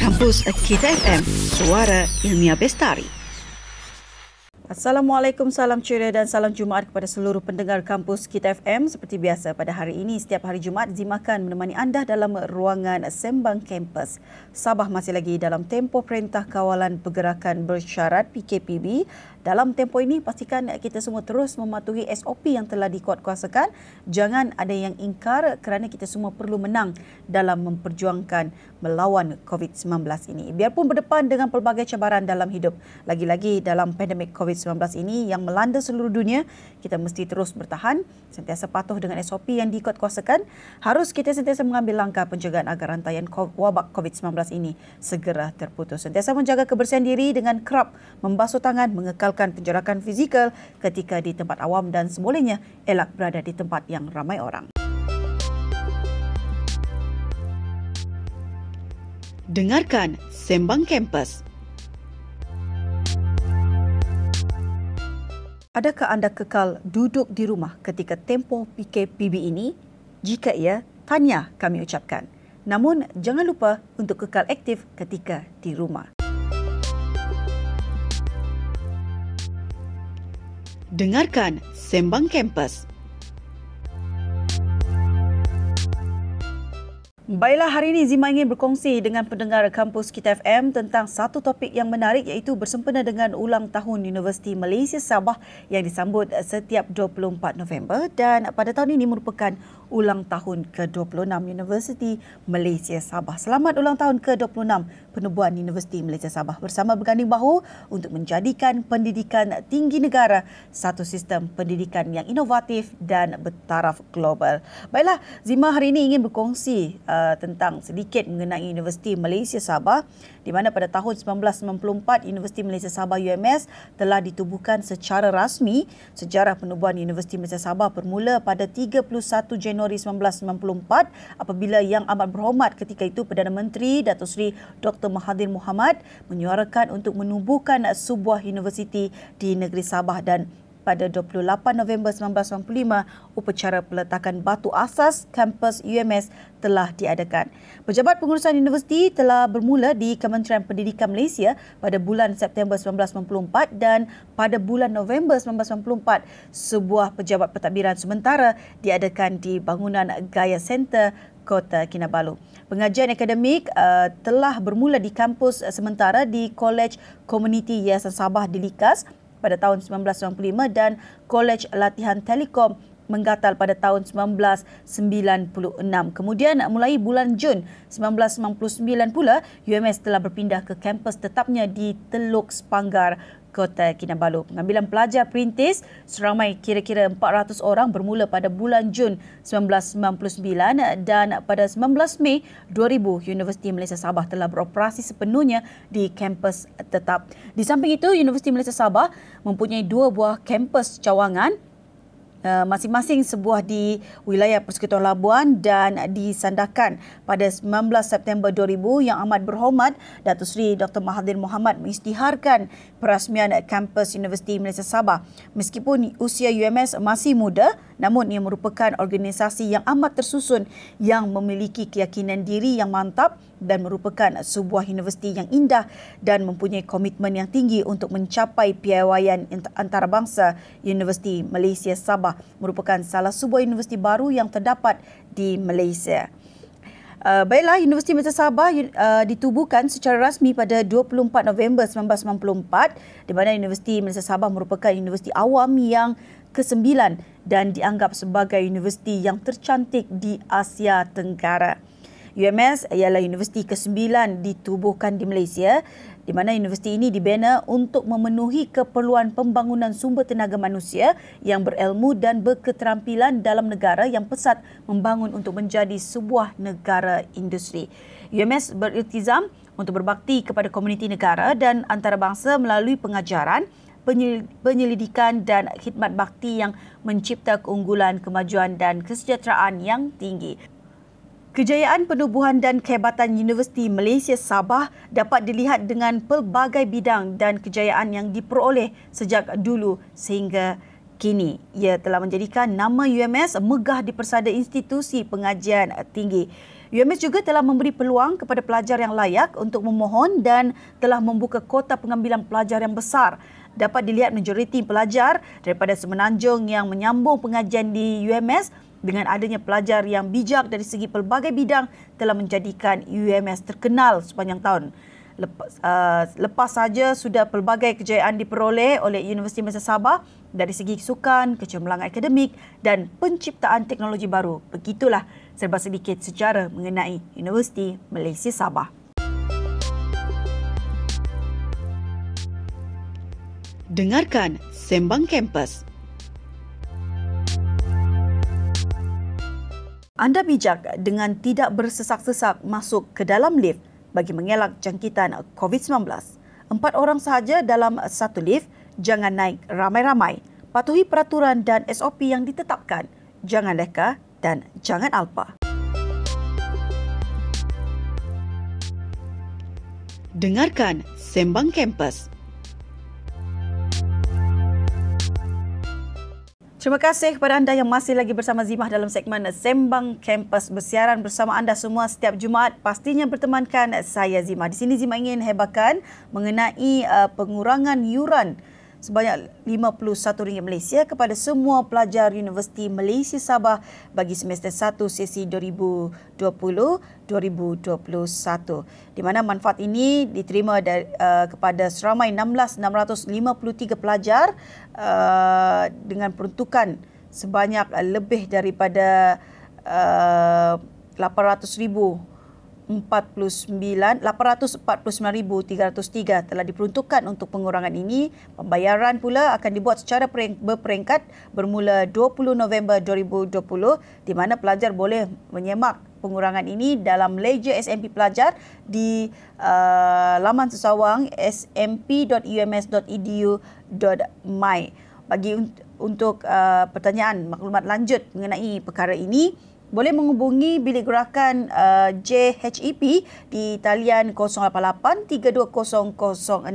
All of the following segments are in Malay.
Kampus Kita FM, suara ilmiah bestari. Assalamualaikum, salam ceria dan salam Jumaat kepada seluruh pendengar kampus Kita FM. Seperti biasa pada hari ini, setiap hari Jumaat, Zimakan menemani anda dalam ruangan Sembang Kampus. Sabah masih lagi dalam tempoh Perintah Kawalan Pergerakan Bersyarat PKPB dalam tempoh ini, pastikan kita semua terus mematuhi SOP yang telah dikuatkuasakan. Jangan ada yang ingkar kerana kita semua perlu menang dalam memperjuangkan melawan COVID-19 ini. Biarpun berdepan dengan pelbagai cabaran dalam hidup, lagi-lagi dalam pandemik COVID-19 ini yang melanda seluruh dunia, kita mesti terus bertahan, sentiasa patuh dengan SOP yang dikuatkuasakan. Harus kita sentiasa mengambil langkah pencegahan agar rantaian wabak COVID-19 ini segera terputus. Sentiasa menjaga kebersihan diri dengan kerap membasuh tangan, mengekal membatalkan penjarakan fizikal ketika di tempat awam dan semulanya elak berada di tempat yang ramai orang. Dengarkan Sembang Kampus. Adakah anda kekal duduk di rumah ketika tempoh PKPB ini? Jika ia, tanya kami ucapkan. Namun, jangan lupa untuk kekal aktif ketika di rumah. Dengarkan Sembang Kampus. Baiklah, hari ini Zima ingin berkongsi dengan pendengar kampus Kita FM tentang satu topik yang menarik iaitu bersempena dengan ulang tahun Universiti Malaysia Sabah yang disambut setiap 24 November dan pada tahun ini merupakan ulang tahun ke-26 Universiti Malaysia Sabah. Selamat ulang tahun ke-26 Penubuhan Universiti Malaysia Sabah bersama berganding bahu untuk menjadikan pendidikan tinggi negara satu sistem pendidikan yang inovatif dan bertaraf global. Baiklah, Zima hari ini ingin berkongsi uh, tentang sedikit mengenai Universiti Malaysia Sabah di mana pada tahun 1994 Universiti Malaysia Sabah UMS telah ditubuhkan secara rasmi. Sejarah penubuhan Universiti Malaysia Sabah bermula pada 31 Januari 1994 apabila yang amat berhormat ketika itu Perdana Menteri Datuk Seri Dr. Mahathir Mohamad menyuarakan untuk menubuhkan sebuah universiti di negeri Sabah dan pada 28 November 1995, upacara peletakan batu asas kampus UMS telah diadakan. Pejabat pengurusan universiti telah bermula di Kementerian Pendidikan Malaysia pada bulan September 1994 dan pada bulan November 1994, sebuah pejabat pentadbiran sementara diadakan di bangunan Gaya Center Kota Kinabalu. Pengajian akademik uh, telah bermula di kampus sementara di College Community Yayasan Sabah di Likas pada tahun 1995 dan Kolej Latihan Telekom menggatal pada tahun 1996. Kemudian mulai bulan Jun 1999 pula UMS telah berpindah ke kampus tetapnya di Teluk Sepanggar Kota Kinabalu. Pengambilan pelajar perintis seramai kira-kira 400 orang bermula pada bulan Jun 1999 dan pada 19 Mei 2000 Universiti Malaysia Sabah telah beroperasi sepenuhnya di kampus tetap. Di samping itu Universiti Malaysia Sabah mempunyai dua buah kampus cawangan masing-masing sebuah di wilayah Persekutuan Labuan dan disandarkan pada 19 September 2000 yang amat berhormat Datuk Seri Dr. Mahathir Mohamad mengisytiharkan perasmian kampus Universiti Malaysia Sabah. Meskipun usia UMS masih muda, namun ia merupakan organisasi yang amat tersusun yang memiliki keyakinan diri yang mantap dan merupakan sebuah universiti yang indah dan mempunyai komitmen yang tinggi untuk mencapai piawaian antarabangsa Universiti Malaysia Sabah merupakan salah sebuah universiti baru yang terdapat di Malaysia. Uh, baiklah, Universiti Malaysia Sabah uh, ditubuhkan secara rasmi pada 24 November 1994 di mana Universiti Malaysia Sabah merupakan universiti awam yang ke-9 dan dianggap sebagai universiti yang tercantik di Asia Tenggara. UMS ialah universiti ke-9 ditubuhkan di Malaysia di mana universiti ini dibina untuk memenuhi keperluan pembangunan sumber tenaga manusia yang berilmu dan berketerampilan dalam negara yang pesat membangun untuk menjadi sebuah negara industri. UMS beriltizam untuk berbakti kepada komuniti negara dan antarabangsa melalui pengajaran, penyelidikan dan khidmat bakti yang mencipta keunggulan, kemajuan dan kesejahteraan yang tinggi. Kejayaan penubuhan dan kehebatan Universiti Malaysia Sabah dapat dilihat dengan pelbagai bidang dan kejayaan yang diperoleh sejak dulu sehingga kini. Ia telah menjadikan nama UMS megah di persada institusi pengajian tinggi. UMS juga telah memberi peluang kepada pelajar yang layak untuk memohon dan telah membuka kota pengambilan pelajar yang besar. Dapat dilihat majoriti pelajar daripada Semenanjung yang menyambung pengajian di UMS dengan adanya pelajar yang bijak dari segi pelbagai bidang telah menjadikan UMS terkenal sepanjang tahun. Lepas, uh, lepas saja sudah pelbagai kejayaan diperoleh oleh Universiti Malaysia Sabah dari segi sukan, kecemerlangan akademik dan penciptaan teknologi baru. Begitulah serba sedikit sejarah mengenai Universiti Malaysia Sabah. Dengarkan Sembang Kampus. Anda bijak dengan tidak bersesak-sesak masuk ke dalam lift bagi mengelak jangkitan COVID-19. Empat orang sahaja dalam satu lift, jangan naik ramai-ramai. Patuhi peraturan dan SOP yang ditetapkan. Jangan leka dan jangan alpa. Dengarkan Sembang Kampus. Terima kasih kepada anda yang masih lagi bersama Zimah dalam segmen Sembang Kampus bersiaran bersama anda semua setiap Jumaat. Pastinya bertemankan saya Zimah. Di sini Zimah ingin hebatkan mengenai uh, pengurangan yuran sebanyak RM51 Malaysia kepada semua pelajar Universiti Malaysia Sabah bagi semester 1 sesi 2020-2021 di mana manfaat ini diterima dari, uh, kepada seramai 16,653 pelajar uh, dengan peruntukan sebanyak lebih daripada uh, 800,000 849,303 telah diperuntukkan untuk pengurangan ini. Pembayaran pula akan dibuat secara berperingkat bermula 20 November 2020 di mana pelajar boleh menyemak pengurangan ini dalam Ledger SMP Pelajar di uh, laman sesawang smp.ums.edu.my. Bagi untuk uh, pertanyaan maklumat lanjut mengenai perkara ini, boleh menghubungi bilik gerakan uh, JHEP di talian 088 320 060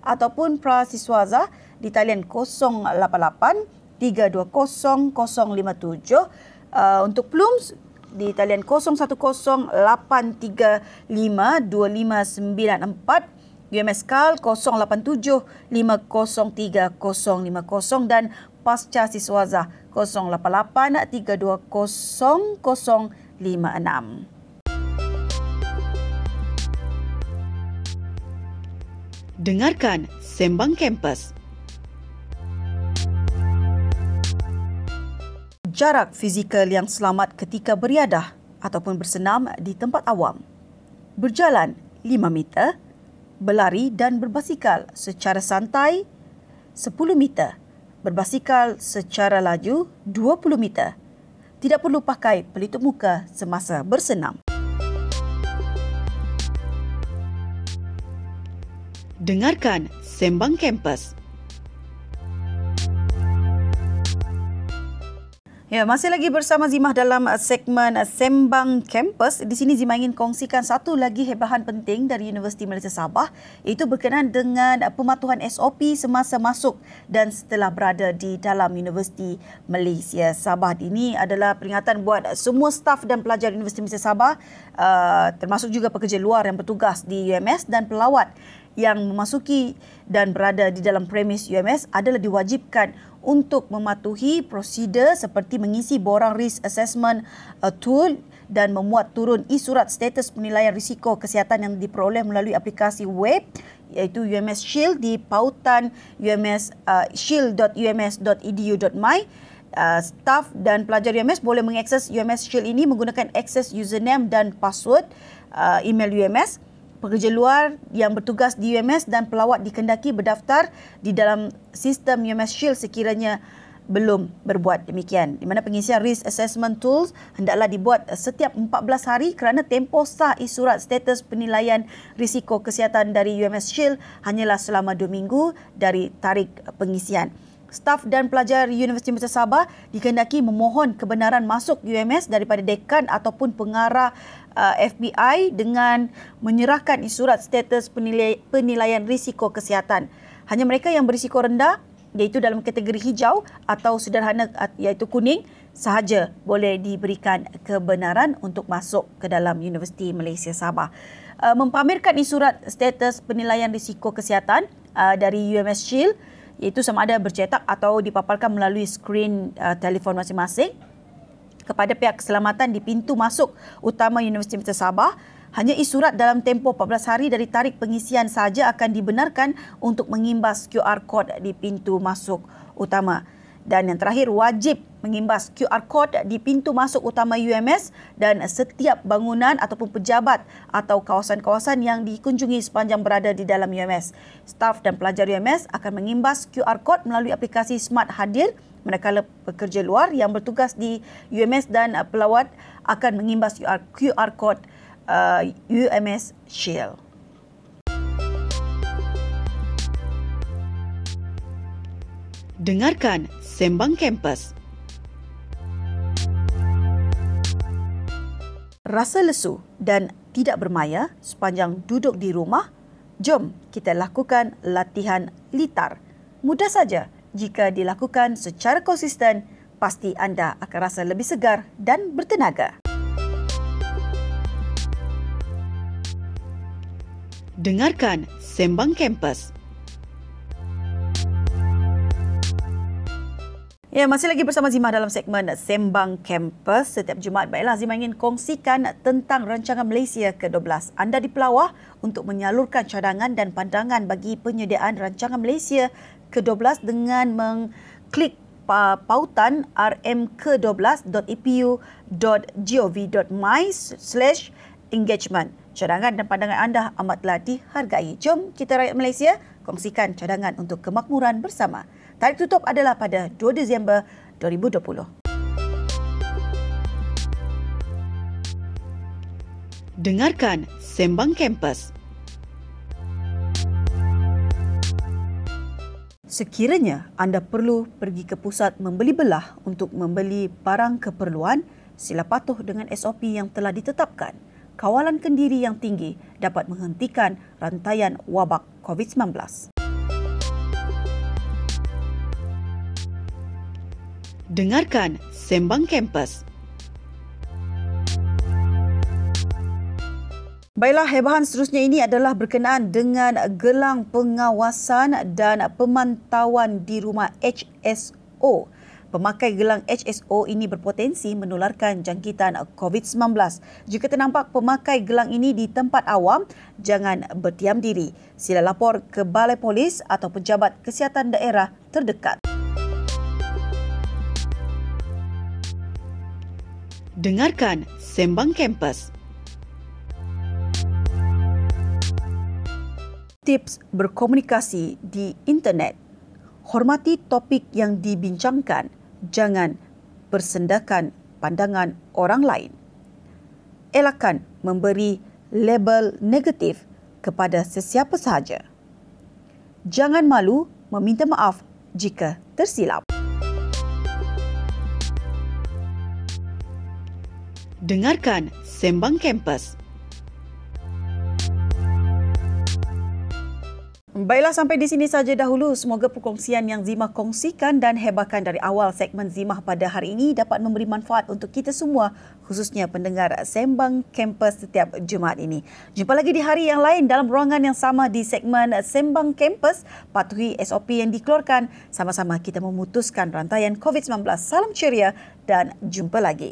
ataupun Prasiswaza di talian 088 320 057 uh, untuk Plums di talian 010 835 2594 UMS KAL 087 503 050 dan Pasca Siswaza 088 320 0056. Dengarkan Sembang Kampus. Jarak fizikal yang selamat ketika beriadah ataupun bersenam di tempat awam. Berjalan 5 meter, berlari dan berbasikal secara santai 10 meter berbasikal secara laju 20 meter. Tidak perlu pakai pelitup muka semasa bersenam. Dengarkan Sembang Kampus Ya, masih lagi bersama Zimah dalam uh, segmen uh, Sembang Campus. Di sini Zimah ingin kongsikan satu lagi hebahan penting dari Universiti Malaysia Sabah iaitu berkenaan dengan uh, pematuhan SOP semasa masuk dan setelah berada di dalam Universiti Malaysia Sabah. Ini adalah peringatan buat semua staf dan pelajar Universiti Malaysia Sabah termasuk juga pekerja luar yang bertugas di UMS dan pelawat yang memasuki dan berada di dalam premis UMS adalah diwajibkan untuk mematuhi prosedur seperti mengisi borang risk assessment uh, tool dan memuat turun e-surat status penilaian risiko kesihatan yang diperoleh melalui aplikasi web iaitu UMS Shield di pautan UMS uh, shield.ums.edu.my uh, staff dan pelajar UMS boleh mengakses UMS Shield ini menggunakan akses username dan password uh, email UMS pekerja luar yang bertugas di UMS dan pelawat dikendaki berdaftar di dalam sistem UMS Shield sekiranya belum berbuat demikian. Di mana pengisian risk assessment tools hendaklah dibuat setiap 14 hari kerana tempoh sah isurat status penilaian risiko kesihatan dari UMS Shield hanyalah selama 2 minggu dari tarikh pengisian. Staf dan pelajar Universiti Malaysia Sabah dikendaki memohon kebenaran masuk UMS daripada dekan ataupun pengarah uh, FBI dengan menyerahkan isurat status penilai, penilaian risiko kesihatan. Hanya mereka yang berisiko rendah iaitu dalam kategori hijau atau sederhana iaitu kuning sahaja boleh diberikan kebenaran untuk masuk ke dalam Universiti Malaysia Sabah. Uh, mempamerkan surat status penilaian risiko kesihatan uh, dari UMS Shield iaitu sama ada bercetak atau dipaparkan melalui skrin uh, telefon masing-masing kepada pihak keselamatan di pintu masuk utama Universiti Malaysia Sabah hanya isurat dalam tempoh 14 hari dari tarikh pengisian saja akan dibenarkan untuk mengimbas QR code di pintu masuk utama. Dan yang terakhir, wajib mengimbas QR code di pintu masuk utama UMS dan setiap bangunan ataupun pejabat atau kawasan-kawasan yang dikunjungi sepanjang berada di dalam UMS. Staf dan pelajar UMS akan mengimbas QR code melalui aplikasi Smart Hadir manakala pekerja luar yang bertugas di UMS dan pelawat akan mengimbas QR code uh, UMS Shield. Dengarkan Sembang Kampus. Rasa lesu dan tidak bermaya sepanjang duduk di rumah? Jom kita lakukan latihan litar. Mudah saja jika dilakukan secara konsisten, pasti anda akan rasa lebih segar dan bertenaga. Dengarkan Sembang Kampus. Ya, masih lagi bersama Zima dalam segmen Sembang Campus. Setiap Jumaat, baiklah Zima ingin kongsikan tentang rancangan Malaysia ke-12. Anda di Pelawah untuk menyalurkan cadangan dan pandangan bagi penyediaan rancangan Malaysia ke-12 dengan mengklik pautan rmk12.epu.gov.my slash engagement. Cadangan dan pandangan anda amatlah dihargai. Jom kita rakyat Malaysia kongsikan cadangan untuk kemakmuran bersama. Tarikh tutup adalah pada 2 Disember 2020. Dengarkan Sembang Kampus. Sekiranya anda perlu pergi ke pusat membeli belah untuk membeli barang keperluan, sila patuh dengan SOP yang telah ditetapkan. Kawalan kendiri yang tinggi dapat menghentikan rantaian wabak COVID-19. Dengarkan Sembang Kampus. Baiklah, hebahan seterusnya ini adalah berkenaan dengan gelang pengawasan dan pemantauan di rumah HSO. Pemakai gelang HSO ini berpotensi menularkan jangkitan COVID-19. Jika ternampak pemakai gelang ini di tempat awam, jangan berdiam diri. Sila lapor ke Balai Polis atau pejabat kesihatan daerah terdekat. Dengarkan Sembang Kampus. Tips berkomunikasi di internet. Hormati topik yang dibincangkan. Jangan bersendakan pandangan orang lain. Elakkan memberi label negatif kepada sesiapa sahaja. Jangan malu meminta maaf jika tersilap. Dengarkan Sembang Kampus. Baiklah sampai di sini saja dahulu. Semoga perkongsian yang Zimah kongsikan dan hebakan dari awal segmen Zimah pada hari ini dapat memberi manfaat untuk kita semua khususnya pendengar Sembang Kampus setiap Jumaat ini. Jumpa lagi di hari yang lain dalam ruangan yang sama di segmen Sembang Kampus. Patuhi SOP yang dikeluarkan. Sama-sama kita memutuskan rantaian COVID-19. Salam ceria dan jumpa lagi.